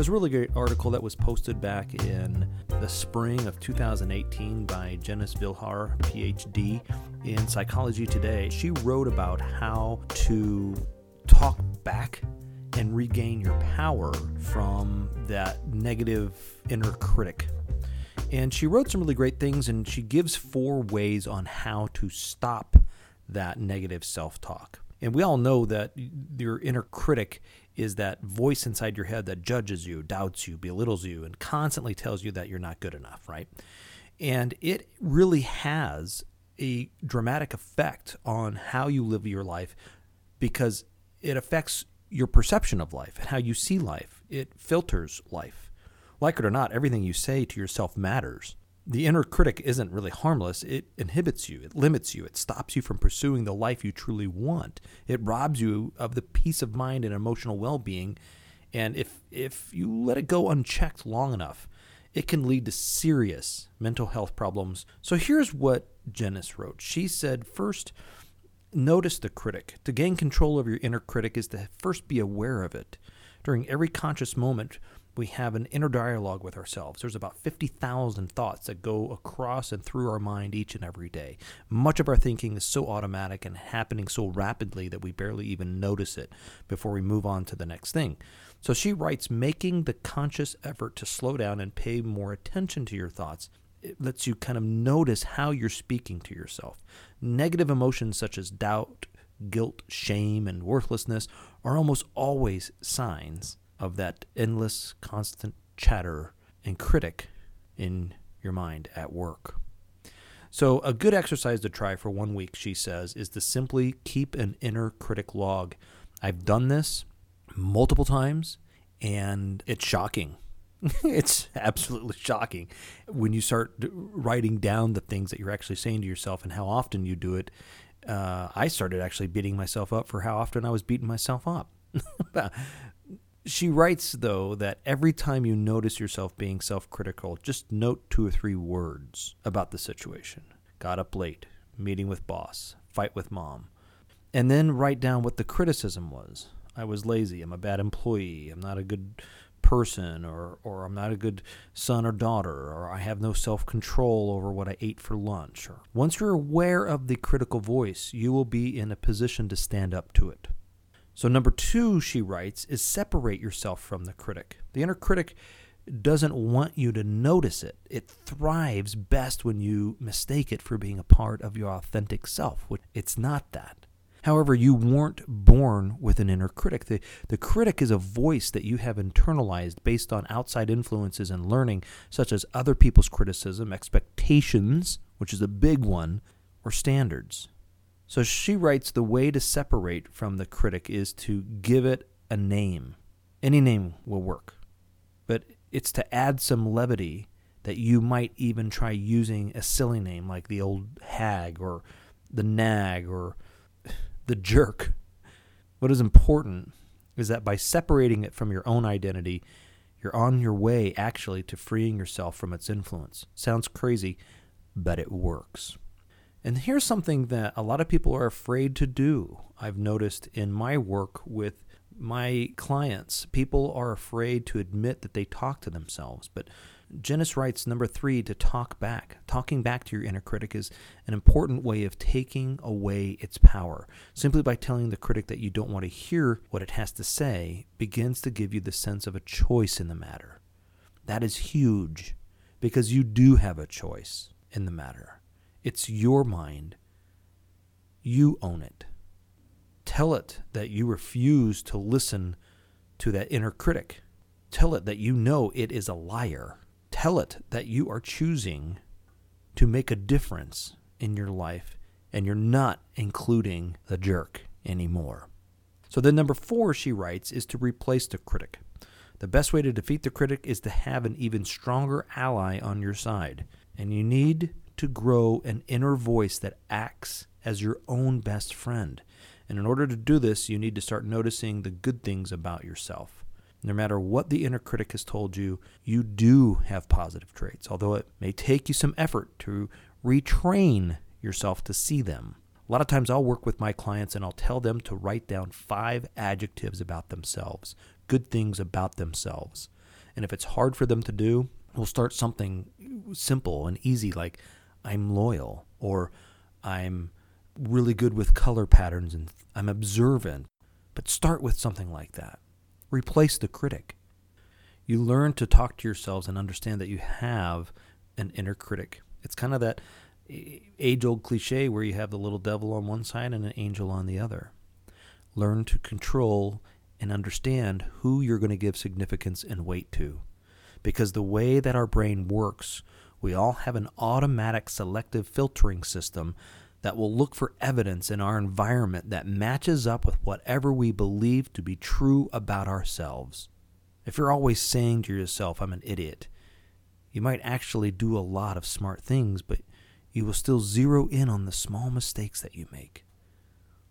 There's a really great article that was posted back in the spring of 2018 by Janice Vilhauer, PhD, in Psychology Today. She wrote about how to talk back and regain your power from that negative inner critic. And she wrote some really great things, and she gives four ways on how to stop that negative self talk. And we all know that your inner critic is that voice inside your head that judges you, doubts you, belittles you, and constantly tells you that you're not good enough, right? And it really has a dramatic effect on how you live your life because it affects your perception of life and how you see life. It filters life. Like it or not, everything you say to yourself matters the inner critic isn't really harmless. It inhibits you, it limits you, it stops you from pursuing the life you truly want. It robs you of the peace of mind and emotional well being. And if, if you let it go unchecked long enough, it can lead to serious mental health problems. So here's what Janice wrote. She said, first, notice the critic. To gain control of your inner critic is to first be aware of it. During every conscious moment, we have an inner dialogue with ourselves. There's about 50,000 thoughts that go across and through our mind each and every day. Much of our thinking is so automatic and happening so rapidly that we barely even notice it before we move on to the next thing. So she writes making the conscious effort to slow down and pay more attention to your thoughts. It lets you kind of notice how you're speaking to yourself. Negative emotions such as doubt, guilt, shame, and worthlessness are almost always signs of that endless, constant chatter and critic in your mind at work. So, a good exercise to try for one week, she says, is to simply keep an inner critic log. I've done this multiple times, and it's shocking. it's absolutely shocking when you start writing down the things that you're actually saying to yourself and how often you do it. Uh, I started actually beating myself up for how often I was beating myself up. She writes, though, that every time you notice yourself being self critical, just note two or three words about the situation. Got up late, meeting with boss, fight with mom. And then write down what the criticism was. I was lazy, I'm a bad employee, I'm not a good person, or, or I'm not a good son or daughter, or I have no self control over what I ate for lunch. Or once you're aware of the critical voice, you will be in a position to stand up to it. So, number two, she writes, is separate yourself from the critic. The inner critic doesn't want you to notice it. It thrives best when you mistake it for being a part of your authentic self. It's not that. However, you weren't born with an inner critic. The, the critic is a voice that you have internalized based on outside influences and learning, such as other people's criticism, expectations, which is a big one, or standards. So she writes the way to separate from the critic is to give it a name. Any name will work. But it's to add some levity that you might even try using a silly name like the old hag or the nag or the jerk. What is important is that by separating it from your own identity, you're on your way actually to freeing yourself from its influence. Sounds crazy, but it works. And here's something that a lot of people are afraid to do. I've noticed in my work with my clients, people are afraid to admit that they talk to themselves. But Janice writes number three to talk back. Talking back to your inner critic is an important way of taking away its power. Simply by telling the critic that you don't want to hear what it has to say begins to give you the sense of a choice in the matter. That is huge because you do have a choice in the matter. It's your mind. You own it. Tell it that you refuse to listen to that inner critic. Tell it that you know it is a liar. Tell it that you are choosing to make a difference in your life and you're not including the jerk anymore. So, then number four, she writes, is to replace the critic. The best way to defeat the critic is to have an even stronger ally on your side. And you need to grow an inner voice that acts as your own best friend. And in order to do this, you need to start noticing the good things about yourself. No matter what the inner critic has told you, you do have positive traits, although it may take you some effort to retrain yourself to see them. A lot of times I'll work with my clients and I'll tell them to write down five adjectives about themselves, good things about themselves. And if it's hard for them to do, we'll start something simple and easy like I'm loyal or I'm really good with color patterns and I'm observant. But start with something like that. Replace the critic. You learn to talk to yourselves and understand that you have an inner critic. It's kind of that age old cliche where you have the little devil on one side and an angel on the other. Learn to control and understand who you're going to give significance and weight to. Because the way that our brain works, we all have an automatic selective filtering system that will look for evidence in our environment that matches up with whatever we believe to be true about ourselves. If you're always saying to yourself, I'm an idiot, you might actually do a lot of smart things, but you will still zero in on the small mistakes that you make,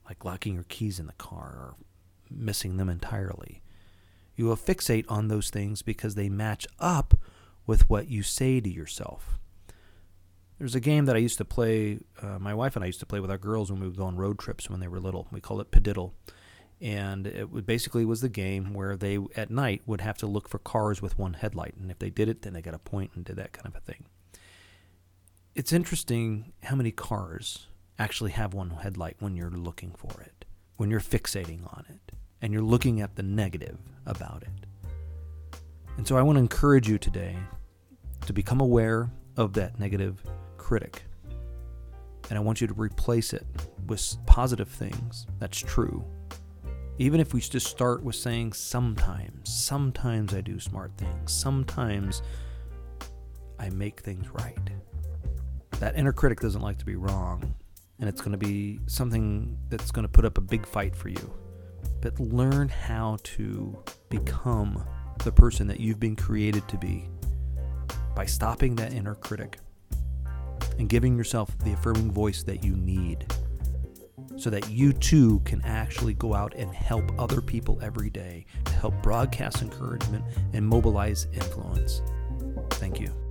like locking your keys in the car or missing them entirely. You will fixate on those things because they match up with what you say to yourself. There's a game that I used to play, uh, my wife and I used to play with our girls when we would go on road trips when they were little. We called it Padiddle. And it basically was the game where they, at night, would have to look for cars with one headlight. And if they did it, then they got a point and did that kind of a thing. It's interesting how many cars actually have one headlight when you're looking for it, when you're fixating on it, and you're looking at the negative about it. And so I want to encourage you today to become aware of that negative critic. And I want you to replace it with positive things. That's true. Even if we just start with saying sometimes, sometimes I do smart things, sometimes I make things right. That inner critic doesn't like to be wrong, and it's going to be something that's going to put up a big fight for you. But learn how to become the person that you've been created to be by stopping that inner critic and giving yourself the affirming voice that you need so that you too can actually go out and help other people every day to help broadcast encouragement and mobilize influence. Thank you.